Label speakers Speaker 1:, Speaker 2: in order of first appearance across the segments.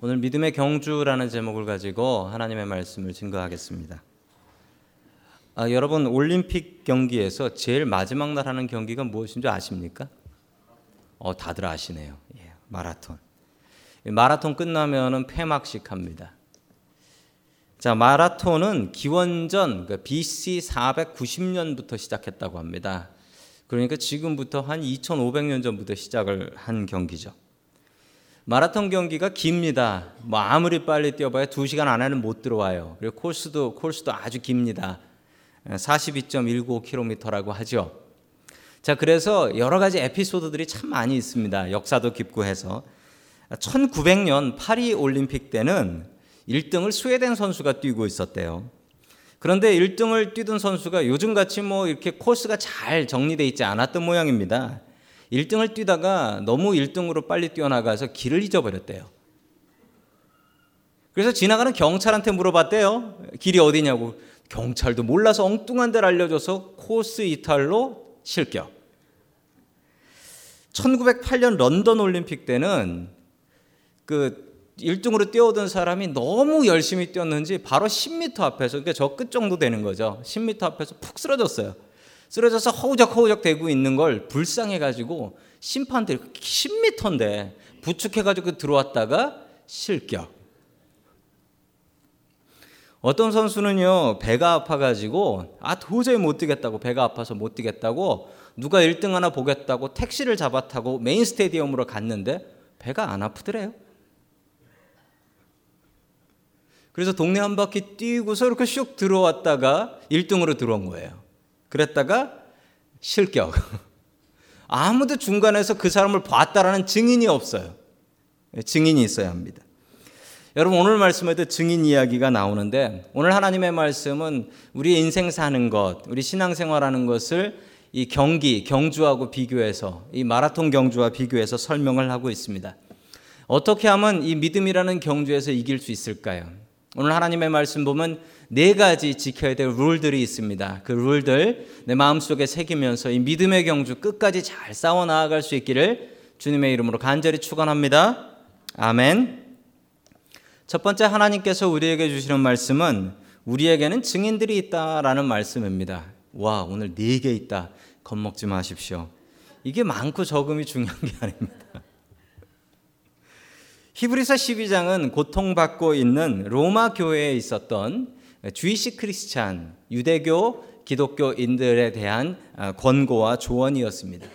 Speaker 1: 오늘 믿음의 경주라는 제목을 가지고 하나님의 말씀을 증거하겠습니다. 아, 여러분 올림픽 경기에서 제일 마지막 날 하는 경기가 무엇인 줄 아십니까? 어, 다들 아시네요. 예, 마라톤. 마라톤 끝나면은 폐막식 합니다. 자, 마라톤은 기원전 그 BC 490년부터 시작했다고 합니다. 그러니까 지금부터 한 2500년 전부터 시작을 한 경기죠. 마라톤 경기가 깁니다. 뭐 아무리 빨리 뛰어봐야 2시간 안에는 못 들어와요. 그리고 코스도 코스도 아주 깁니다. 42.19km라고 하죠. 자, 그래서 여러 가지 에피소드들이 참 많이 있습니다. 역사도 깊고 해서 1900년 파리 올림픽 때는 1등을 스웨덴 선수가 뛰고 있었대요. 그런데 1등을 뛰던 선수가 요즘같이 뭐 이렇게 코스가 잘 정리되어 있지 않았던 모양입니다. 1등을 뛰다가 너무 1등으로 빨리 뛰어나가서 길을 잊어버렸대요. 그래서 지나가는 경찰한테 물어봤대요. 길이 어디냐고. 경찰도 몰라서 엉뚱한 데를 알려줘서 코스 이탈로 실격. 1908년 런던 올림픽 때는 그 1등으로 뛰어오던 사람이 너무 열심히 뛰었는지 바로 10m 앞에서 그러니까 저 끝 정도 되는 거죠. 10m 앞에서 푹 쓰러졌어요. 쓰러져서 허우적 허우적 대고 있는 걸 불쌍해 가지고 심판들 10m인데 부축해 가지고 들어왔다가 실격. 어떤 선수는요 배가 아파가지고 아 도저히 못 뛰겠다고 배가 아파서 못 뛰겠다고 누가 1등 하나 보겠다고 택시를 잡아 타고 메인 스테디움으로 갔는데 배가 안 아프더래요. 그래서 동네 한 바퀴 뛰고서 이렇게 슉 들어왔다가 1등으로 들어온 거예요. 그랬다가 실격. 아무도 중간에서 그 사람을 봤다라는 증인이 없어요. 증인이 있어야 합니다. 여러분 오늘 말씀에도 증인 이야기가 나오는데 오늘 하나님의 말씀은 우리 인생 사는 것, 우리 신앙생활하는 것을 이 경기, 경주하고 비교해서 이 마라톤 경주와 비교해서 설명을 하고 있습니다. 어떻게 하면 이 믿음이라는 경주에서 이길 수 있을까요? 오늘 하나님의 말씀 보면 네 가지 지켜야 될 룰들이 있습니다. 그 룰들 내 마음속에 새기면서 이 믿음의 경주 끝까지 잘 싸워 나아갈 수 있기를 주님의 이름으로 간절히 축원합니다. 아멘. 첫 번째 하나님께서 우리에게 주시는 말씀은 우리에게는 증인들이 있다라는 말씀입니다. 와, 오늘 네 개 있다. 겁먹지 마십시오. 이게 많고 적음이 중요한 게 아닙니다. 히브리서 12장은 고통받고 있는 로마 교회에 있었던 주이시 크리스찬, 유대교 기독교인들에 대한 권고와 조언이었습니다.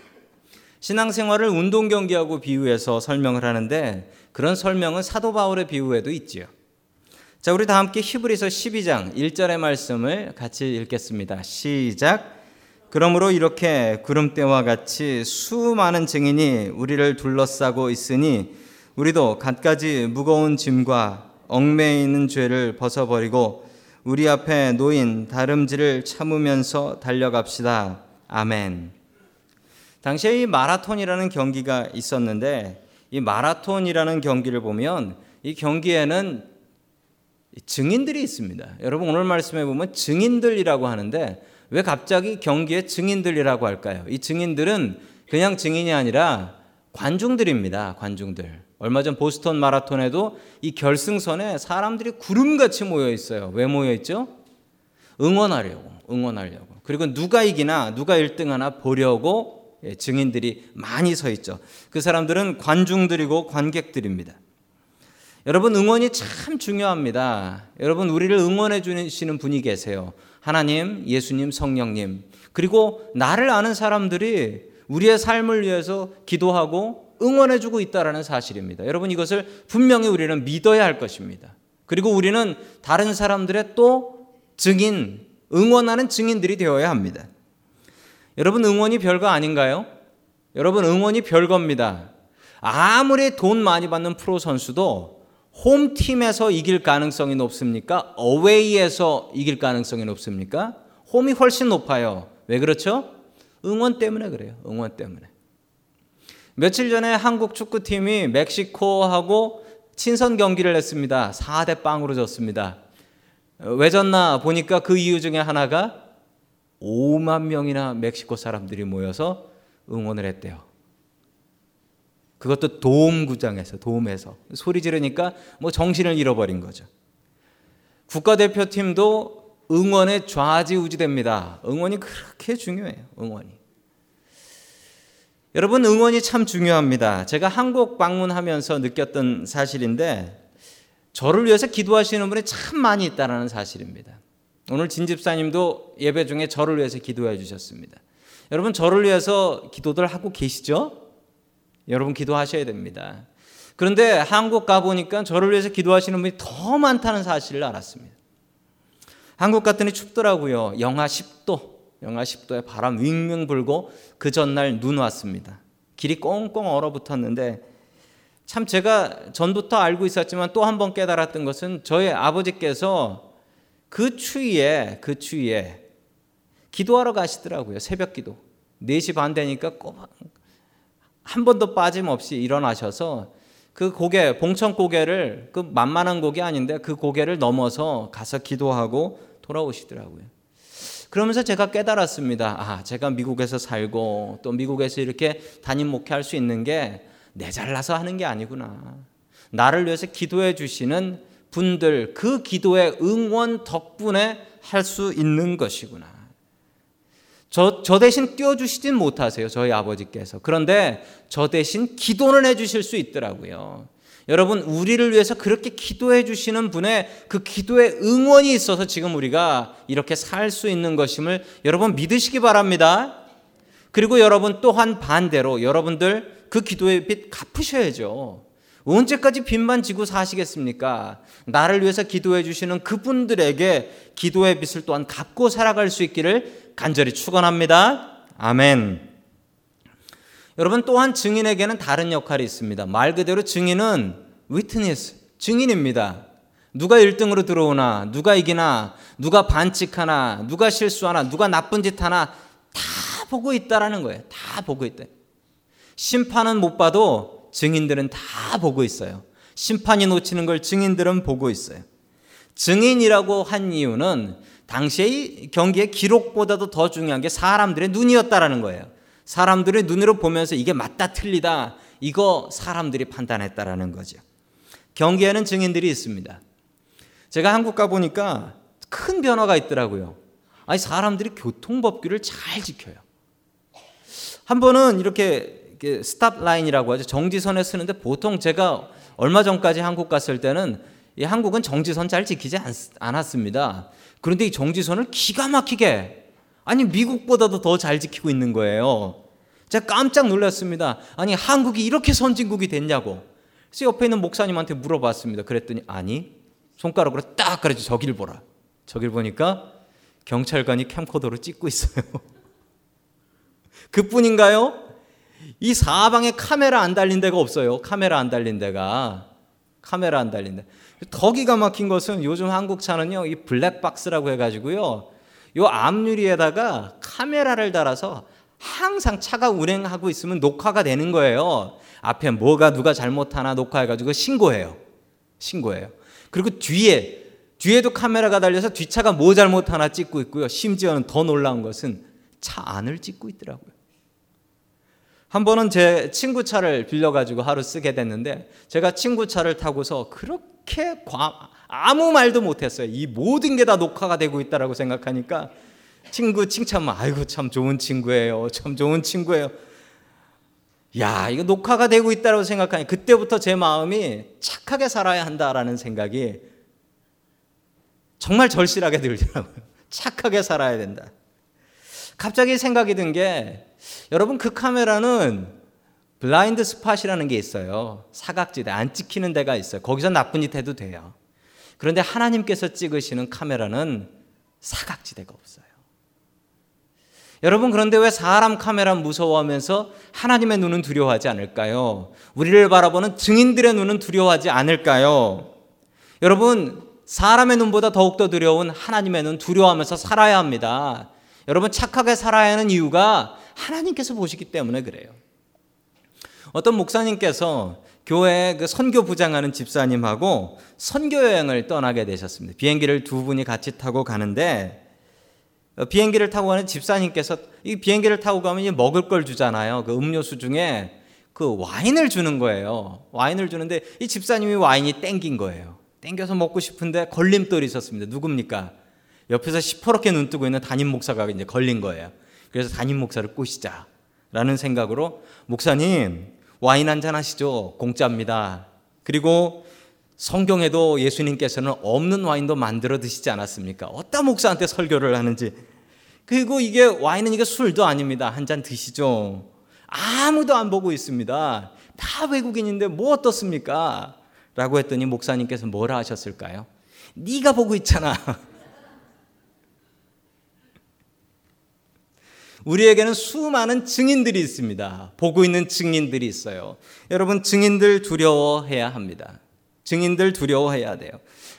Speaker 1: 신앙생활을 운동 경기하고 비유해서 설명을 하는데 그런 설명은 사도 바울의 비유에도 있지요. 자, 우리 다 함께 히브리서 12장 1절의 말씀을 같이 읽겠습니다. 시작. 그러므로 이렇게 구름대와 같이 수많은 증인이 우리를 둘러싸고 있으니 우리도 갖가지 무거운 짐과 얽매여 있는 죄를 벗어버리고 우리 앞에 놓인 다름질을 참으면서 달려갑시다. 아멘. 당시에 이 마라톤이라는 경기가 있었는데 이 마라톤이라는 경기를 보면 이 경기에는 증인들이 있습니다. 여러분 오늘 말씀에 보면 증인들이라고 하는데 왜 갑자기 경기에 증인들이라고 할까요? 이 증인들은 그냥 증인이 아니라 관중들입니다. 관중들. 얼마 전 보스턴 마라톤에도 이 결승선에 사람들이 구름같이 모여 있어요. 왜 모여 있죠? 응원하려고, 응원하려고. 그리고 누가 이기나, 누가 1등하나 보려고 예, 증인들이 많이 서 있죠. 그 사람들은 관중들이고 관객들입니다. 여러분, 응원이 참 중요합니다. 여러분, 우리를 응원해 주시는 분이 계세요. 하나님, 예수님, 성령님. 그리고 나를 아는 사람들이 우리의 삶을 위해서 기도하고 응원해주고 있다라는 사실입니다. 여러분 이것을 분명히 우리는 믿어야 할 것입니다. 그리고 우리는 다른 사람들의 또 증인, 응원하는 증인들이 되어야 합니다. 여러분 응원이 별거 아닌가요? 여러분 응원이 별겁니다. 아무리 돈 많이 받는 프로 선수도 홈팀에서 이길 가능성이 높습니까? 어웨이에서 이길 가능성이 높습니까? 홈이 훨씬 높아요. 왜 그렇죠? 응원 때문에 그래요. 응원 때문에. 며칠 전에 한국 축구팀이 멕시코하고 친선 경기를 했습니다. 4대 빵으로 졌습니다. 왜 졌나 보니까 그 이유 중에 하나가 5만 명이나 멕시코 사람들이 모여서 응원을 했대요. 그것도 도움구장에서 도움에서 소리 지르니까 뭐 정신을 잃어버린 거죠. 국가대표팀도 응원에 좌지우지됩니다. 응원이 그렇게 중요해요. 응원이. 여러분 응원이 참 중요합니다. 제가 한국 방문하면서 느꼈던 사실인데 저를 위해서 기도하시는 분이 참 많이 있다는 사실입니다. 오늘 진 집사님도 예배 중에 저를 위해서 기도해 주셨습니다. 여러분 저를 위해서 기도들 하고 계시죠? 여러분 기도하셔야 됩니다. 그런데 한국 가보니까 저를 위해서 기도하시는 분이 더 많다는 사실을 알았습니다. 한국 갔더니 춥더라고요. 영하 10도. 영하 10도에 바람 윙윙 불고 그 전날 눈 왔습니다. 길이 꽁꽁 얼어붙었는데 참 제가 전부터 알고 있었지만 또 한 번 깨달았던 것은 저희 아버지께서 그 추위에 그 추위에 기도하러 가시더라고요. 새벽 기도. 4시 반 되니까 꼭한 번도 빠짐없이 일어나셔서 그 고개 봉천 고개를 그 만만한 고개 아닌데 그 고개를 넘어서 가서 기도하고 돌아오시더라고요. 그러면서 제가 깨달았습니다. 아, 제가 미국에서 살고 또 미국에서 이렇게 담임 목회할 수 있는 게 내 잘나서 하는 게 아니구나. 나를 위해서 기도해 주시는 분들 그 기도의 응원 덕분에 할 수 있는 것이구나. 저, 저 대신 띄워주시진 못하세요. 저희 아버지께서. 그런데 저 대신 기도는 해주실 수 있더라고요. 여러분, 우리를 위해서 그렇게 기도해 주시는 분의 그 기도의 응원이 있어서 지금 우리가 이렇게 살 수 있는 것임을 여러분 믿으시기 바랍니다. 그리고 여러분 또한 반대로 여러분들 그 기도의 빚 갚으셔야죠. 언제까지 빚만 지고 사시겠습니까? 나를 위해서 기도해 주시는 그분들에게 기도의 빚을 또한 갚고 살아갈 수 있기를 간절히 축원합니다. 아멘. 여러분 또한 증인에게는 다른 역할이 있습니다. 말 그대로 증인은 위트니스, 증인입니다. 누가 1등으로 들어오나, 누가 이기나, 누가 반칙하나, 누가 실수하나, 누가 나쁜 짓 하나 다 보고 있다라는 거예요. 다 보고 있다. 심판은 못 봐도 증인들은 다 보고 있어요. 심판이 놓치는 걸 증인들은 보고 있어요. 증인이라고 한 이유는 당시의 경기의 기록보다도 더 중요한 게 사람들의 눈이었다라는 거예요. 사람들의 눈으로 보면서 이게 맞다 틀리다 이거 사람들이 판단했다라는 거죠. 경기에는 증인들이 있습니다. 제가 한국 가 보니까 큰 변화가 있더라고요. 아니 사람들이 교통법규를 잘 지켜요. 한 번은 이렇게 스탑 라인이라고 하죠. 정지선에 쓰는데 보통 제가 얼마 전까지 한국 갔을 때는 이 한국은 정지선 잘 지키지 않았습니다. 그런데 이 정지선을 기가 막히게 아니 미국보다도 더 잘 지키고 있는 거예요. 제가 깜짝 놀랐습니다. 아니 한국이 이렇게 선진국이 됐냐고. 그래서 옆에 있는 목사님한테 물어봤습니다. 그랬더니 아니 손가락으로 딱 그러지 저길 보라. 저길 보니까 경찰관이 캠코더로 찍고 있어요. 그뿐인가요? 이 사방에 카메라 안 달린 데가 없어요. 카메라 안 달린 데가. 카메라 안 달린 데. 더 기가 막힌 것은 요즘 한국 차는요, 이 블랙박스라고 해 가지고요, 요 앞유리에다가 카메라를 달아서 항상 차가 운행하고 있으면 녹화가 되는 거예요. 앞에 뭐가 누가 잘못하나 녹화해가지고 신고해요. 신고해요. 그리고 뒤에 뒤에도 카메라가 달려서 뒷차가 뭐 잘못하나 찍고 있고요. 심지어는 더 놀라운 것은 차 안을 찍고 있더라고요. 한 번은 제 친구 차를 빌려가지고 하루 쓰게 됐는데 제가 친구 차를 타고서 그렇게 과, 아무 말도 못했어요. 이 모든 게 다 녹화가 되고 있다라고 생각하니까 친구 칭찬만 아이고 참 좋은 친구예요. 참 좋은 친구예요. 야 이거 녹화가 되고 있다라고 생각하니 그때부터 제 마음이 착하게 살아야 한다라는 생각이 정말 절실하게 들더라고요. 착하게 살아야 된다. 갑자기 생각이 든 게 여러분 그 카메라는 블라인드 스팟이라는 게 있어요. 사각지대 안 찍히는 데가 있어요. 거기서 나쁜 짓 해도 돼요. 그런데 하나님께서 찍으시는 카메라는 사각지대가 없어요. 여러분 그런데 왜 사람 카메라 무서워하면서 하나님의 눈은 두려워하지 않을까요? 우리를 바라보는 증인들의 눈은 두려워하지 않을까요? 여러분 사람의 눈보다 더욱더 두려운 하나님의 눈 두려워하면서 살아야 합니다. 여러분 착하게 살아야 하는 이유가 하나님께서 보시기 때문에 그래요. 어떤 목사님께서 교회 그 선교 부장하는 집사님하고 선교 여행을 떠나게 되셨습니다. 비행기를 두 분이 같이 타고 가는데 어, 비행기를 타고 가는 집사님께서 이 비행기를 타고 가면 먹을 걸 주잖아요. 그 음료수 중에 그 와인을 주는 거예요. 와인을 주는데 이 집사님이 와인이 땡긴 거예요. 땡겨서 먹고 싶은데 걸림돌이 있었습니다. 누굽니까? 옆에서 시퍼렇게 눈 뜨고 있는 담임 목사가 이제 걸린 거예요. 그래서 담임 목사를 꼬시자라는 생각으로 목사님 와인 한 잔 하시죠. 공짜입니다. 그리고 성경에도 예수님께서는 없는 와인도 만들어 드시지 않았습니까? 어떤 목사한테 설교를 하는지. 그리고 이게 와인은 이게 술도 아닙니다. 한 잔 드시죠. 아무도 안 보고 있습니다. 다 외국인인데 뭐 어떻습니까? 라고 했더니 목사님께서 뭐라 하셨을까요? 네가 보고 있잖아. 우리에게는 수많은 증인들이 있습니다. 보고 있는 증인들이 있어요. 여러분 증인들 두려워해야 합니다. 증인들 두려워해야 돼요.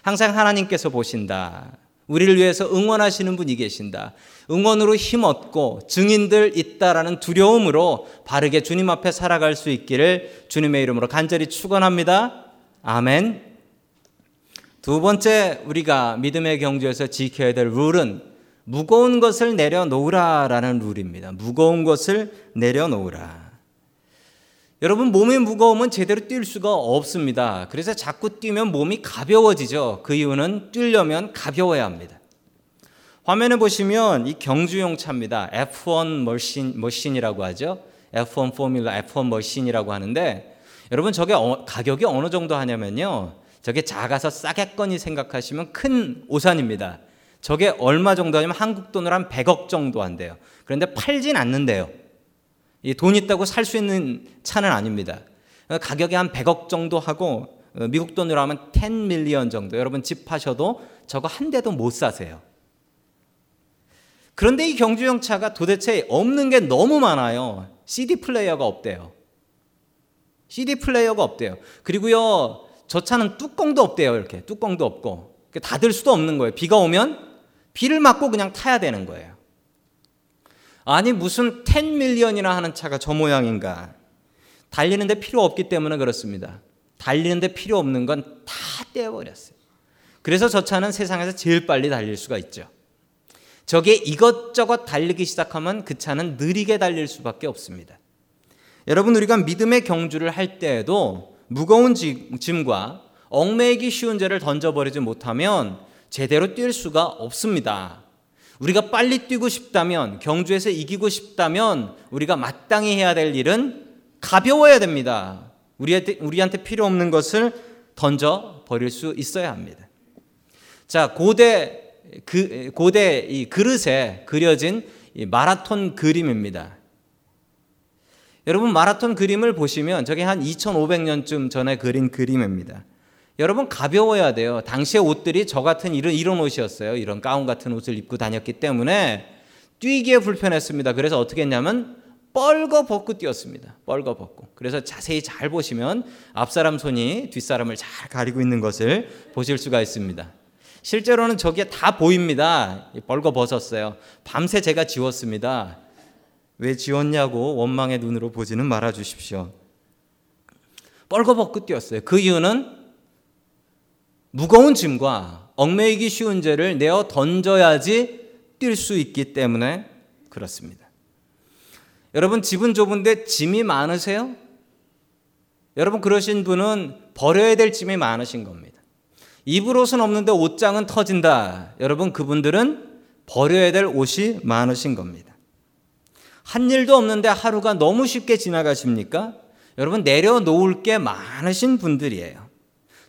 Speaker 1: 항상 하나님께서 보신다. 우리를 위해서 응원하시는 분이 계신다. 응원으로 힘 얻고 증인들 있다라는 두려움으로 바르게 주님 앞에 살아갈 수 있기를 주님의 이름으로 간절히 축원합니다. 아멘. 두 번째 우리가 믿음의 경주에서 지켜야 될 룰은 무거운 것을 내려놓으라라는 룰입니다. 무거운 것을 내려놓으라. 여러분 몸이 무거우면 제대로 뛸 수가 없습니다. 그래서 자꾸 뛰면 몸이 가벼워지죠. 그 이유는 뛰려면 가벼워야 합니다. 화면에 보시면 이 경주용 차입니다. F1 머신 머신이라고 하죠. F1 포뮬라 F1 머신이라고 하는데 여러분 저게 어, 가격이 어느 정도 하냐면요. 저게 작아서 싸겠거니 생각하시면 큰 오산입니다. 저게 얼마 정도 하냐면 한국 돈으로 한 100억 정도 한대요. 그런데 팔진 않는데요. 돈 있다고 살 수 있는 차는 아닙니다. 가격이 한 100억 정도 하고 어, 미국 돈으로 하면 10 밀리언 정도. 여러분 집 파셔도 저거 한 대도 못 사세요. 그런데 이 경주용 차가 도대체 없는 게 너무 많아요. CD 플레이어가 없대요. CD 플레이어가 없대요. 그리고요, 저 차는 뚜껑도 없대요. 이렇게 뚜껑도 없고 닫을 수도 없는 거예요. 비가 오면 비를 맞고 그냥 타야 되는 거예요. 아니 무슨 10 밀리언이나 하는 차가 저 모양인가? 달리는데 필요 없기 때문에 그렇습니다. 달리는데 필요 없는 건 다 떼어버렸어요. 그래서 저 차는 세상에서 제일 빨리 달릴 수가 있죠. 저게 이것저것 달리기 시작하면 그 차는 느리게 달릴 수밖에 없습니다. 여러분 우리가 믿음의 경주를 할 때에도 무거운 짐과 얽매이기 쉬운 죄를 던져버리지 못하면 제대로 뛸 수가 없습니다. 우리가 빨리 뛰고 싶다면, 경주에서 이기고 싶다면, 우리가 마땅히 해야 될 일은 가벼워야 됩니다. 우리한테, 우리한테 필요 없는 것을 던져 버릴 수 있어야 합니다. 자, 고대, 그, 고대 이 그릇에 그려진 이 마라톤 그림입니다. 여러분, 마라톤 그림을 보시면 저게 한 2500년쯤 전에 그린 그림입니다. 여러분 가벼워야 돼요. 당시의 옷들이 저 같은 이런 이런 옷이었어요. 이런 가운 같은 옷을 입고 다녔기 때문에 뛰기에 불편했습니다. 그래서 어떻게 했냐면 뻘거 벗고 뛰었습니다. 뻘거 벗고. 그래서 자세히 잘 보시면 앞사람 손이 뒷사람을 잘 가리고 있는 것을 보실 수가 있습니다. 실제로는 저게 다 보입니다. 뻘거 벗었어요. 밤새 제가 지웠습니다. 왜 지웠냐고 원망의 눈으로 보지는 말아 주십시오. 뻘거 벗고 뛰었어요. 그 이유는 무거운 짐과 얽매이기 쉬운 죄를 내어 던져야지 뛸 수 있기 때문에 그렇습니다. 여러분 집은 좁은데 짐이 많으세요? 여러분 그러신 분은 버려야 될 짐이 많으신 겁니다. 입을 옷은 없는데 옷장은 터진다. 여러분 그분들은 버려야 될 옷이 많으신 겁니다. 한 일도 없는데 하루가 너무 쉽게 지나가십니까? 여러분 내려놓을 게 많으신 분들이에요.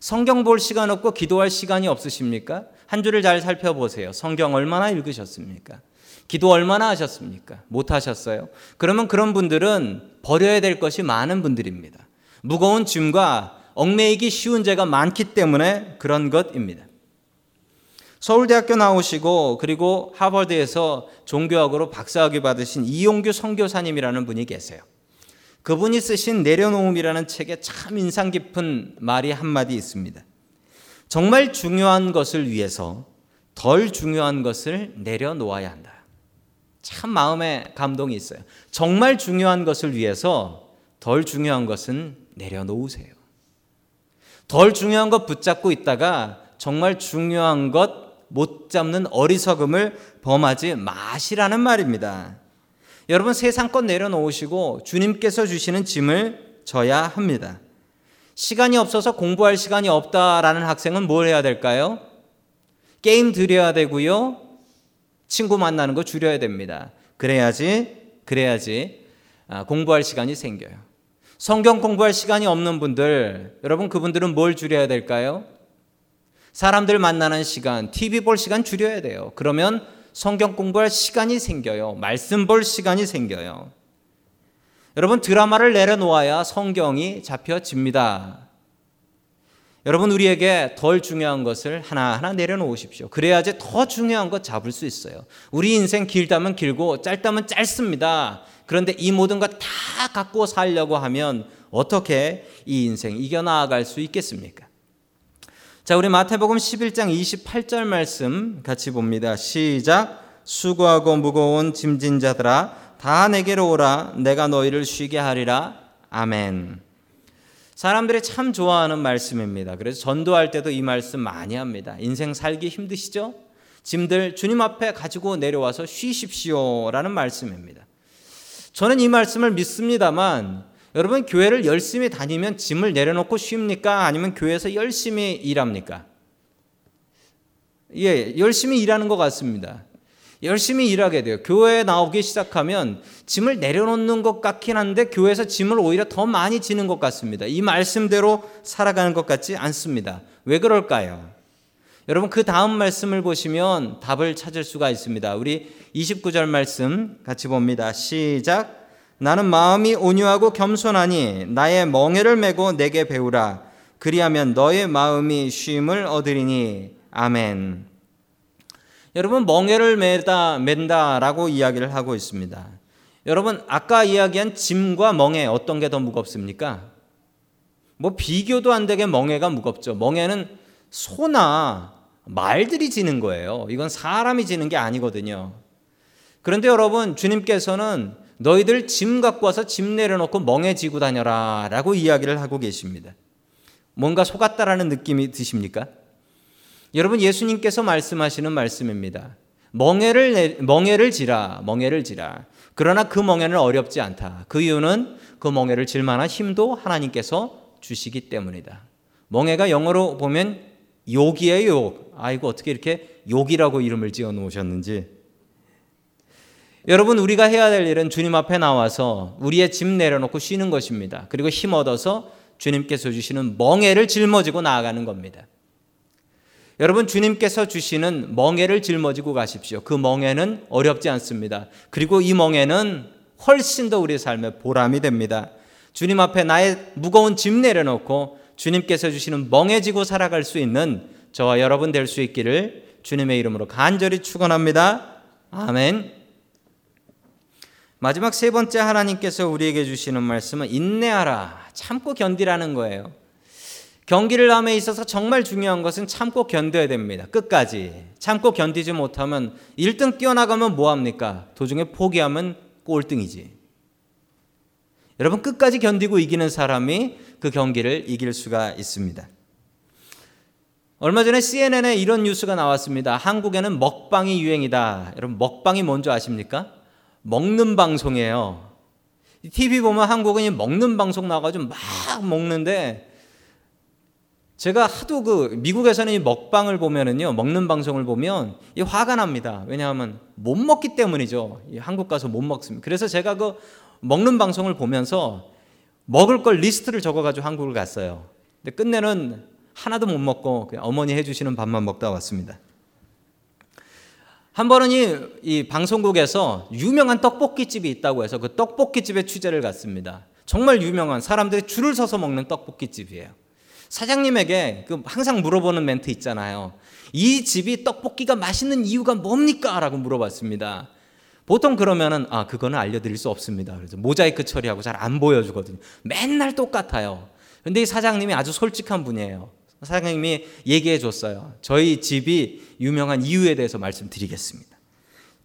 Speaker 1: 성경 볼 시간 없고 기도할 시간이 없으십니까? 한 줄을 잘 살펴보세요. 성경 얼마나 읽으셨습니까? 기도 얼마나 하셨습니까? 못 하셨어요? 그러면 그런 분들은 버려야 될 것이 많은 분들입니다. 무거운 짐과 얽매이기 쉬운 죄가 많기 때문에 그런 것입니다. 서울대학교 나오시고 그리고 하버드에서 종교학으로 박사학위 받으신 이용규 선교사님이라는 분이 계세요. 그분이 쓰신 내려놓음이라는 책에 참 인상 깊은 말이 한마디 있습니다. 정말 중요한 것을 위해서 덜 중요한 것을 내려놓아야 한다. 참 마음에 감동이 있어요. 정말 중요한 것을 위해서 덜 중요한 것은 내려놓으세요. 덜 중요한 것 붙잡고 있다가 정말 중요한 것 못 잡는 어리석음을 범하지 마시라는 말입니다. 여러분 세상 것 내려놓으시고 주님께서 주시는 짐을 져야 합니다. 시간이 없어서 공부할 시간이 없다라는 학생은 뭘 해야 될까요? 게임 들여야 되고요. 친구 만나는 거 줄여야 됩니다. 그래야지, 그래야지 아, 공부할 시간이 생겨요. 성경 공부할 시간이 없는 분들, 여러분 그분들은 뭘 줄여야 될까요? 사람들 만나는 시간, TV 볼 시간 줄여야 돼요. 그러면 성경 공부할 시간이 생겨요. 말씀 볼 시간이 생겨요. 여러분 드라마를 내려놓아야 성경이 잡혀집니다. 여러분 우리에게 덜 중요한 것을 하나하나 내려놓으십시오. 그래야지 더 중요한 것 잡을 수 있어요. 우리 인생 길다면 길고 짧다면 짧습니다. 그런데 이 모든 것 다 갖고 살려고 하면 어떻게 이 인생 이겨나갈 수 있겠습니까? 자, 우리 마태복음 11장 28절 말씀 같이 봅니다. 시작. 수고하고 무거운 짐진 자들아 다 내게로 오라 내가 너희를 쉬게 하리라. 아멘. 사람들이 참 좋아하는 말씀입니다. 그래서 전도할 때도 이 말씀 많이 합니다. 인생 살기 힘드시죠? 짐들 주님 앞에 가지고 내려와서 쉬십시오라는 말씀입니다. 저는 이 말씀을 믿습니다만 여러분 교회를 열심히 다니면 짐을 내려놓고 쉽니까? 아니면 교회에서 열심히 일합니까? 예, 열심히 일하는 것 같습니다. 열심히 일하게 돼요. 교회에 나오기 시작하면 짐을 내려놓는 것 같긴 한데 교회에서 짐을 오히려 더 많이 지는 것 같습니다. 이 말씀대로 살아가는 것 같지 않습니다. 왜 그럴까요? 여러분 그 다음 말씀을 보시면 답을 찾을 수가 있습니다. 우리 29절 말씀 같이 봅니다. 시작. 나는 마음이 온유하고 겸손하니 나의 멍에를 메고 내게 배우라. 그리하면 너의 마음이 쉼을 얻으리니. 아멘. 여러분 멍에를 매다 맨다라고 이야기를 하고 있습니다. 여러분 아까 이야기한 짐과 멍에 어떤 게 더 무겁습니까? 뭐 비교도 안 되게 멍에가 무겁죠. 멍에는 소나 말들이 지는 거예요. 이건 사람이 지는 게 아니거든요. 그런데 여러분 주님께서는 너희들 짐 갖고 와서 짐 내려놓고 멍에 지고 다녀라 라고 이야기를 하고 계십니다. 뭔가 속았다라는 느낌이 드십니까? 여러분 예수님께서 말씀하시는 말씀입니다. 멍해를 내, 멍해를 지라 멍해를 지라. 그러나 그 멍해는 어렵지 않다. 그 이유는 그 멍해를 질 만한 힘도 하나님께서 주시기 때문이다. 멍해가 영어로 보면 욕이에요, 욕. 아이고 어떻게 이렇게 욕이라고 이름을 지어 놓으셨는지. 여러분 우리가 해야 될 일은 주님 앞에 나와서 우리의 짐 내려놓고 쉬는 것입니다. 그리고 힘 얻어서 주님께서 주시는 멍해를 짊어지고 나아가는 겁니다. 여러분 주님께서 주시는 멍에를 짊어지고 가십시오. 그 멍에는 어렵지 않습니다. 그리고 이 멍에는 훨씬 더 우리 삶의 보람이 됩니다. 주님 앞에 나의 무거운 짐 내려놓고 주님께서 주시는 멍해지고 살아갈 수 있는 저와 여러분 될 수 있기를 주님의 이름으로 간절히 축원합니다. 아멘. 마지막 세 번째 하나님께서 우리에게 주시는 말씀은 인내하라, 참고 견디라는 거예요. 경기를 함에 있어서 정말 중요한 것은 참고 견뎌야 됩니다. 끝까지. 참고 견디지 못하면 1등 뛰어나가면 뭐합니까? 도중에 포기하면 꼴등이지. 여러분, 끝까지 견디고 이기는 사람이 그 경기를 이길 수가 있습니다. 얼마 전에 CNN에 이런 뉴스가 나왔습니다. 한국에는 먹방이 유행이다. 여러분, 먹방이 뭔지 아십니까? 먹는 방송이에요. TV 보면 한국인이 먹는 방송 나와가지고 막 먹는데 제가 하도 그 미국에서는 이 먹방을 보면은요 먹는 방송을 보면 이 화가 납니다. 왜냐하면 못 먹기 때문이죠. 한국 가서 못 먹습니다. 그래서 제가 그 먹는 방송을 보면서 먹을 걸 리스트를 적어가지고 한국을 갔어요. 근데 끝내는 하나도 못 먹고 어머니 해주시는 밥만 먹다 왔습니다. 한 번은 이, 이 방송국에서 유명한 떡볶이 집이 있다고 해서 그 떡볶이 집에 취재를 갔습니다. 정말 유명한 사람들이 줄을 서서 먹는 떡볶이 집이에요. 사장님에게 그 항상 물어보는 멘트 있잖아요. 이 집이 떡볶이가 맛있는 이유가 뭡니까? 라고 물어봤습니다. 보통 그러면은 아 그거는 알려드릴 수 없습니다. 그래서 모자이크 처리하고 잘 안 보여주거든요. 맨날 똑같아요. 근데 이 사장님이 아주 솔직한 분이에요. 사장님이 얘기해 줬어요. 저희 집이 유명한 이유에 대해서 말씀드리겠습니다.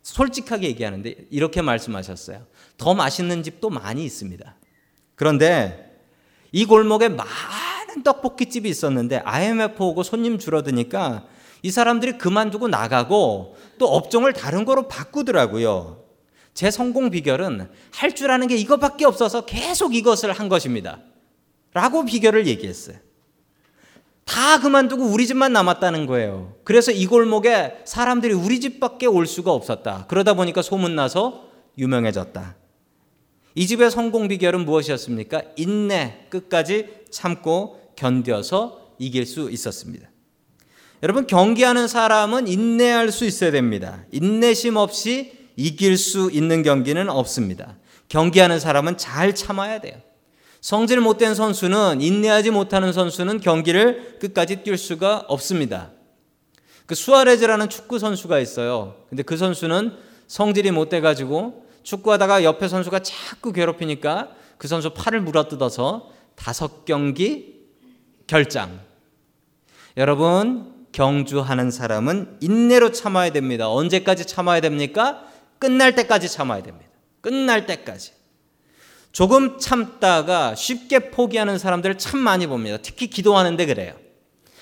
Speaker 1: 솔직하게 얘기하는데 이렇게 말씀하셨어요. 더 맛있는 집도 많이 있습니다. 그런데 이 골목에 많 떡볶이집이 있었는데 IMF 오고 손님 줄어드니까 이 사람들이 그만두고 나가고 또 업종을 다른 거로 바꾸더라고요. 제 성공 비결은 할 줄 아는 게 이것밖에 없어서 계속 이것을 한 것입니다. 라고 비결을 얘기했어요. 다 그만두고 우리 집만 남았다는 거예요. 그래서 이 골목에 사람들이 우리 집밖에 올 수가 없었다. 그러다 보니까 소문나서 유명해졌다. 이 집의 성공 비결은 무엇이었습니까? 인내, 끝까지 참고 견뎌서 이길 수 있었습니다. 여러분, 경기하는 사람은 인내할 수 있어야 됩니다. 인내심 없이 이길 수 있는 경기는 없습니다. 경기하는 사람은 잘 참아야 돼요. 성질 못된 선수는 인내하지 못하는 선수는 경기를 끝까지 뛸 수가 없습니다. 그 수아레즈라는 축구 선수가 있어요. 근데 그 선수는 성질이 못돼 가지고 축구하다가 옆에 선수가 자꾸 괴롭히니까 그 선수 팔을 물어뜯어서 다섯 경기 결장. 여러분 경주하는 사람은 인내로 참아야 됩니다. 언제까지 참아야 됩니까? 끝날 때까지 참아야 됩니다. 끝날 때까지. 조금 참다가 쉽게 포기하는 사람들을 참 많이 봅니다. 특히 기도하는데 그래요.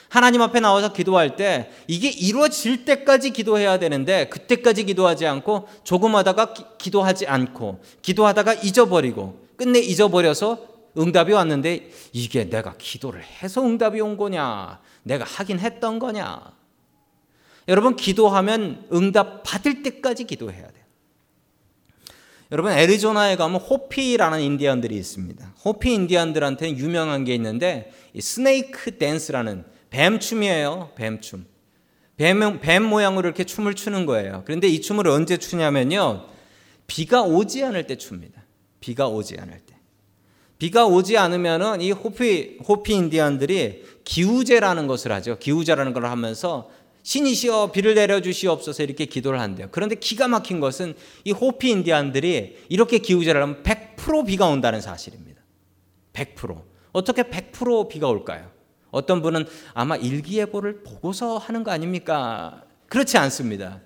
Speaker 1: 하나님 앞에 나와서 기도할 때 이게 이루어질 때까지 기도해야 되는데 그때까지 기도하지 않고 조금 하다가 기, 도하지 않고 기도하다가 잊어버리고 끝내 잊어버려서 응답이 왔는데 이게 내가 기도를 해서 응답이 온 거냐 내가 하긴 했던 거냐 여러분 기도하면 응답 받을 때까지 기도해야 돼요. 여러분 애리조나에 가면 호피라는 인디언들이 있습니다. 호피 인디언들한테는 유명한 게 있는데 스네이크 댄스라는 뱀춤이에요. 뱀춤. 뱀, 뱀 모양으로 이렇게 춤을 추는 거예요. 그런데 이 춤을 언제 추냐면요. 비가 오지 않을 때 춥니다. 비가 오지 않을 때. 비가 오지 않으면은 이 호피 호피 인디언들이 기우제라는 것을 하죠. 기우제라는 걸 하면서 신이시여 비를 내려 주시옵소서 이렇게 기도를 한대요. 그런데 기가 막힌 것은 이 호피 인디안들이 이렇게 기우제를 하면 100% 비가 온다는 사실입니다. 100%. 어떻게 100% 비가 올까요? 어떤 분은 아마 일기예보를 보고서 하는 거 아닙니까? 그렇지 않습니다.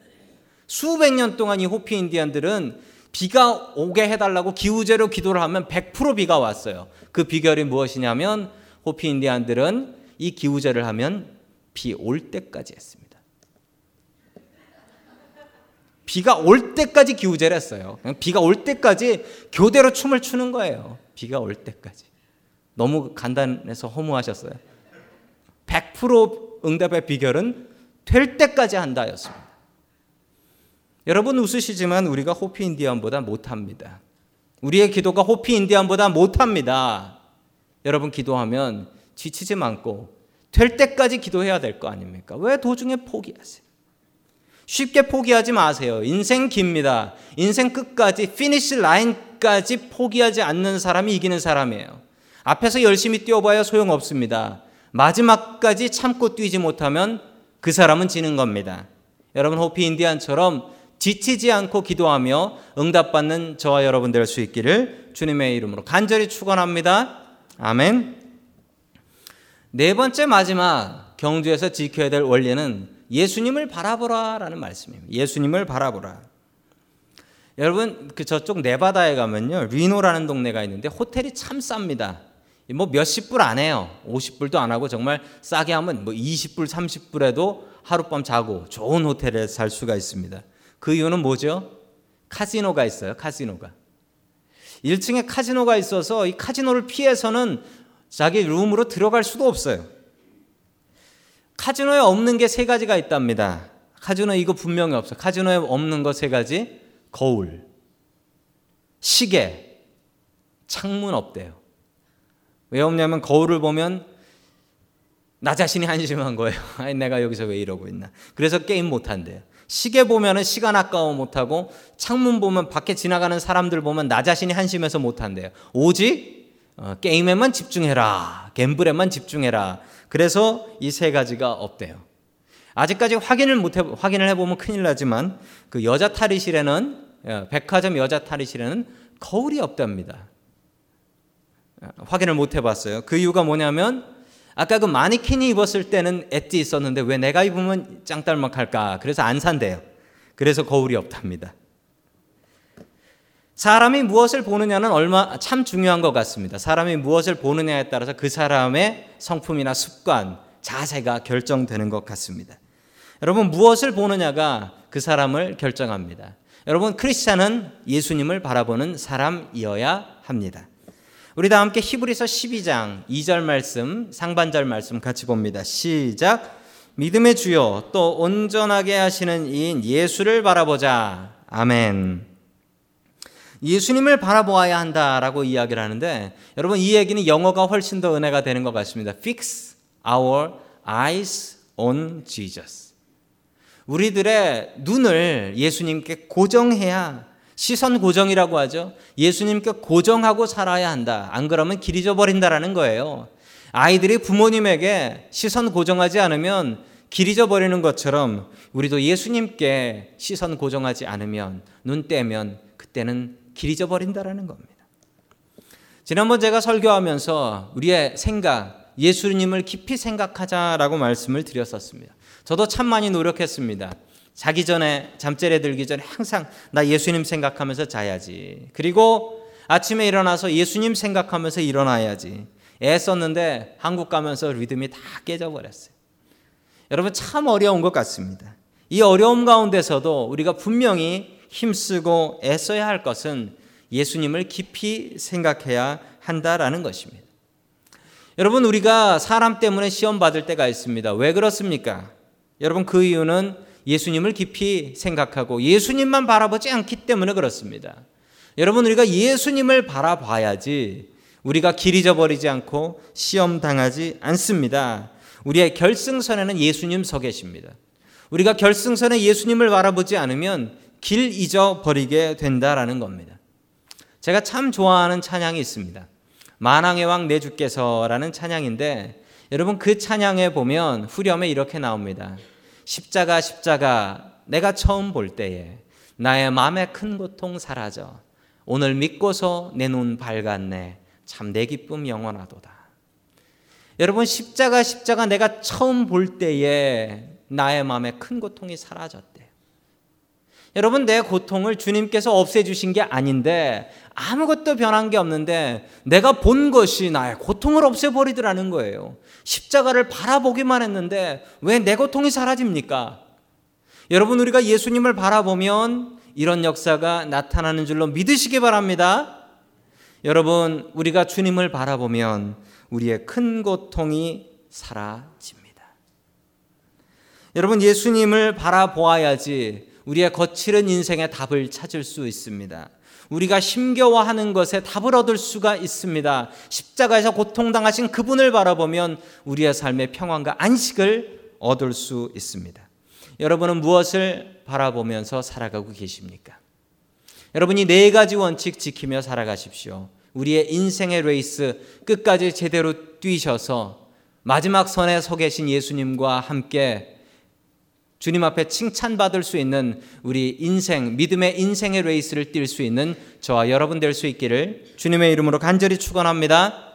Speaker 1: 수백 년 동안 이 호피 인디안들은 비가 오게 해달라고 기우제로 기도를 하면 100% 비가 왔어요. 그 비결이 무엇이냐면 호피 인디안들은 이 기우제를 하면 비 올 때까지 했습니다. 비가 올 때까지 기우제를 했어요. 비가 올 때까지 교대로 춤을 추는 거예요. 비가 올 때까지. 너무 간단해서 허무하셨어요. 100% 응답의 비결은 될 때까지 한다였습니다. 여러분 웃으시지만 우리가 호피 인디언보다 못합니다. 우리의 기도가 호피 인디언보다 못합니다. 여러분 기도하면 지치지 않고 될 때까지 기도해야 될 거 아닙니까? 왜 도중에 포기하세요? 쉽게 포기하지 마세요. 인생 깁니다. 인생 끝까지 finish line까지 포기하지 않는 사람이 이기는 사람이에요. 앞에서 열심히 뛰어봐야 소용없습니다. 마지막까지 참고 뛰지 못하면 그 사람은 지는 겁니다. 여러분 호피 인디안처럼 지치지 않고 기도하며 응답받는 저와 여러분 될수 있기를 주님의 이름으로 간절히 축원합니다. 아멘. 네 번째 마지막 경주에서 지켜야 될 원리는 예수님을 바라보라라는 말씀입니다. 예수님을 바라보라. 여러분 그 저쪽 네바다에 가면요 리노라는 동네가 있는데 호텔이 참 쌉니다. 뭐 몇십 불 안 해요. 50불도 안 하고 정말 싸게 하면 뭐 20불, 30불에도 하룻밤 자고 좋은 호텔에 살 수가 있습니다. 그 이유는 뭐죠? 카지노가 있어요. 카지노가. 1층에 카지노가 있어서 이 카지노를 피해서는 자기 룸으로 들어갈 수도 없어요. 카지노에 없는 게 세 가지가 있답니다. 카지노 이거 분명히 없어. 카지노에 없는 거 세 가지. 거울, 시계, 창문 없대요. 왜 없냐면 거울을 보면 나 자신이 한심한 거예요. 아니 내가 여기서 왜 이러고 있나. 그래서 게임 못 한대요. 시계 보면은 시간 아까워 못 하고 창문 보면 밖에 지나가는 사람들 보면 나 자신이 한심해서 못 한대요. 오직 어, 게임에만 집중해라. 갬블에만 집중해라. 그래서 이 세 가지가 없대요. 아직까지 확인을 못 해, 확인을 해보면 큰일 나지만 그 여자 탈의실에는 예, 백화점 여자 탈의실에는 거울이 없답니다. 예, 확인을 못 해봤어요. 그 이유가 뭐냐면 아까 그 마니킨이 입었을 때는 엣지 있었는데 왜 내가 입으면 짱딸막할까? 그래서 안 산대요. 그래서 거울이 없답니다. 사람이 무엇을 보느냐는 얼마 참 중요한 것 같습니다. 사람이 무엇을 보느냐에 따라서 그 사람의 성품이나 습관, 자세가 결정되는 것 같습니다. 여러분 무엇을 보느냐가 그 사람을 결정합니다. 여러분 크리스찬은 예수님을 바라보는 사람이어야 합니다. 우리 다 함께 히브리서 12장 2절 말씀, 상반절 말씀 같이 봅니다. 시작. 믿음의 주요 또 온전하게 하시는 이인 예수를 바라보자. 아멘. 예수님을 바라보아야 한다라고 이야기를 하는데 여러분 이 얘기는 영어가 훨씬 더 은혜가 되는 것 같습니다. Fix our eyes on Jesus. 우리들의 눈을 예수님께 고정해야 시선 고정이라고 하죠. 예수님께 고정하고 살아야 한다. 안 그러면 길 잊어버린다라는 거예요. 아이들이 부모님에게 시선 고정하지 않으면 길 잊어버리는 것처럼 우리도 예수님께 시선 고정하지 않으면 눈 떼면 그때는 길 잊어버린다라는 겁니다. 지난번 제가 설교하면서 우리의 생각, 예수님을 깊이 생각하자라고 말씀을 드렸었습니다. 저도 참 많이 노력했습니다. 자기 전에 잠자리에 들기 전에 항상 나 예수님 생각하면서 자야지. 그리고 아침에 일어나서 예수님 생각하면서 일어나야지. 애썼는데 한국 가면서 리듬이 다 깨져버렸어요. 여러분 참 어려운 것 같습니다. 이 어려움 가운데서도 우리가 분명히 힘쓰고 애써야 할 것은 예수님을 깊이 생각해야 한다라는 것입니다. 여러분 우리가 사람 때문에 시험 받을 때가 있습니다. 왜 그렇습니까? 여러분 그 이유는 예수님을 깊이 생각하고 예수님만 바라보지 않기 때문에 그렇습니다. 여러분 우리가 예수님을 바라봐야지 우리가 길 잊어버리지 않고 시험 당하지 않습니다. 우리의 결승선에는 예수님 서 계십니다. 우리가 결승선에 예수님을 바라보지 않으면 길 잊어버리게 된다라는 겁니다. 제가 참 좋아하는 찬양이 있습니다. 만왕의 왕 내 주께서라는 찬양인데 여러분 그 찬양에 보면 후렴에 이렇게 나옵니다. 십자가 십자가 내가 처음 볼 때에 나의 마음의 큰 고통 사라져 오늘 믿고서 내 눈 밝았네 참 내 기쁨 영원하도다. 여러분 십자가 십자가 내가 처음 볼 때에 나의 마음에 큰 고통이 사라졌대요. 여러분 내 고통을 주님께서 없애주신 게 아닌데 아무것도 변한 게 없는데 내가 본 것이 나의 고통을 없애버리더라는 거예요. 십자가를 바라보기만 했는데 왜 내 고통이 사라집니까? 여러분 우리가 예수님을 바라보면 이런 역사가 나타나는 줄로 믿으시기 바랍니다. 여러분 우리가 주님을 바라보면 우리의 큰 고통이 사라집니다. 여러분 예수님을 바라보아야지 우리의 거칠은 인생의 답을 찾을 수 있습니다. 우리가 힘겨워하는 것에 답을 얻을 수가 있습니다. 십자가에서 고통당하신 그분을 바라보면 우리의 삶의 평안과 안식을 얻을 수 있습니다. 여러분은 무엇을 바라보면서 살아가고 계십니까? 여러분이 네 가지 원칙 지키며 살아가십시오. 우리의 인생의 레이스 끝까지 제대로 뛰셔서 마지막 선에 서 계신 예수님과 함께 주님 앞에 칭찬받을 수 있는 우리 인생, 믿음의 인생의 레이스를 뛸 수 있는 저와 여러분 될 수 있기를 주님의 이름으로 간절히 축원합니다.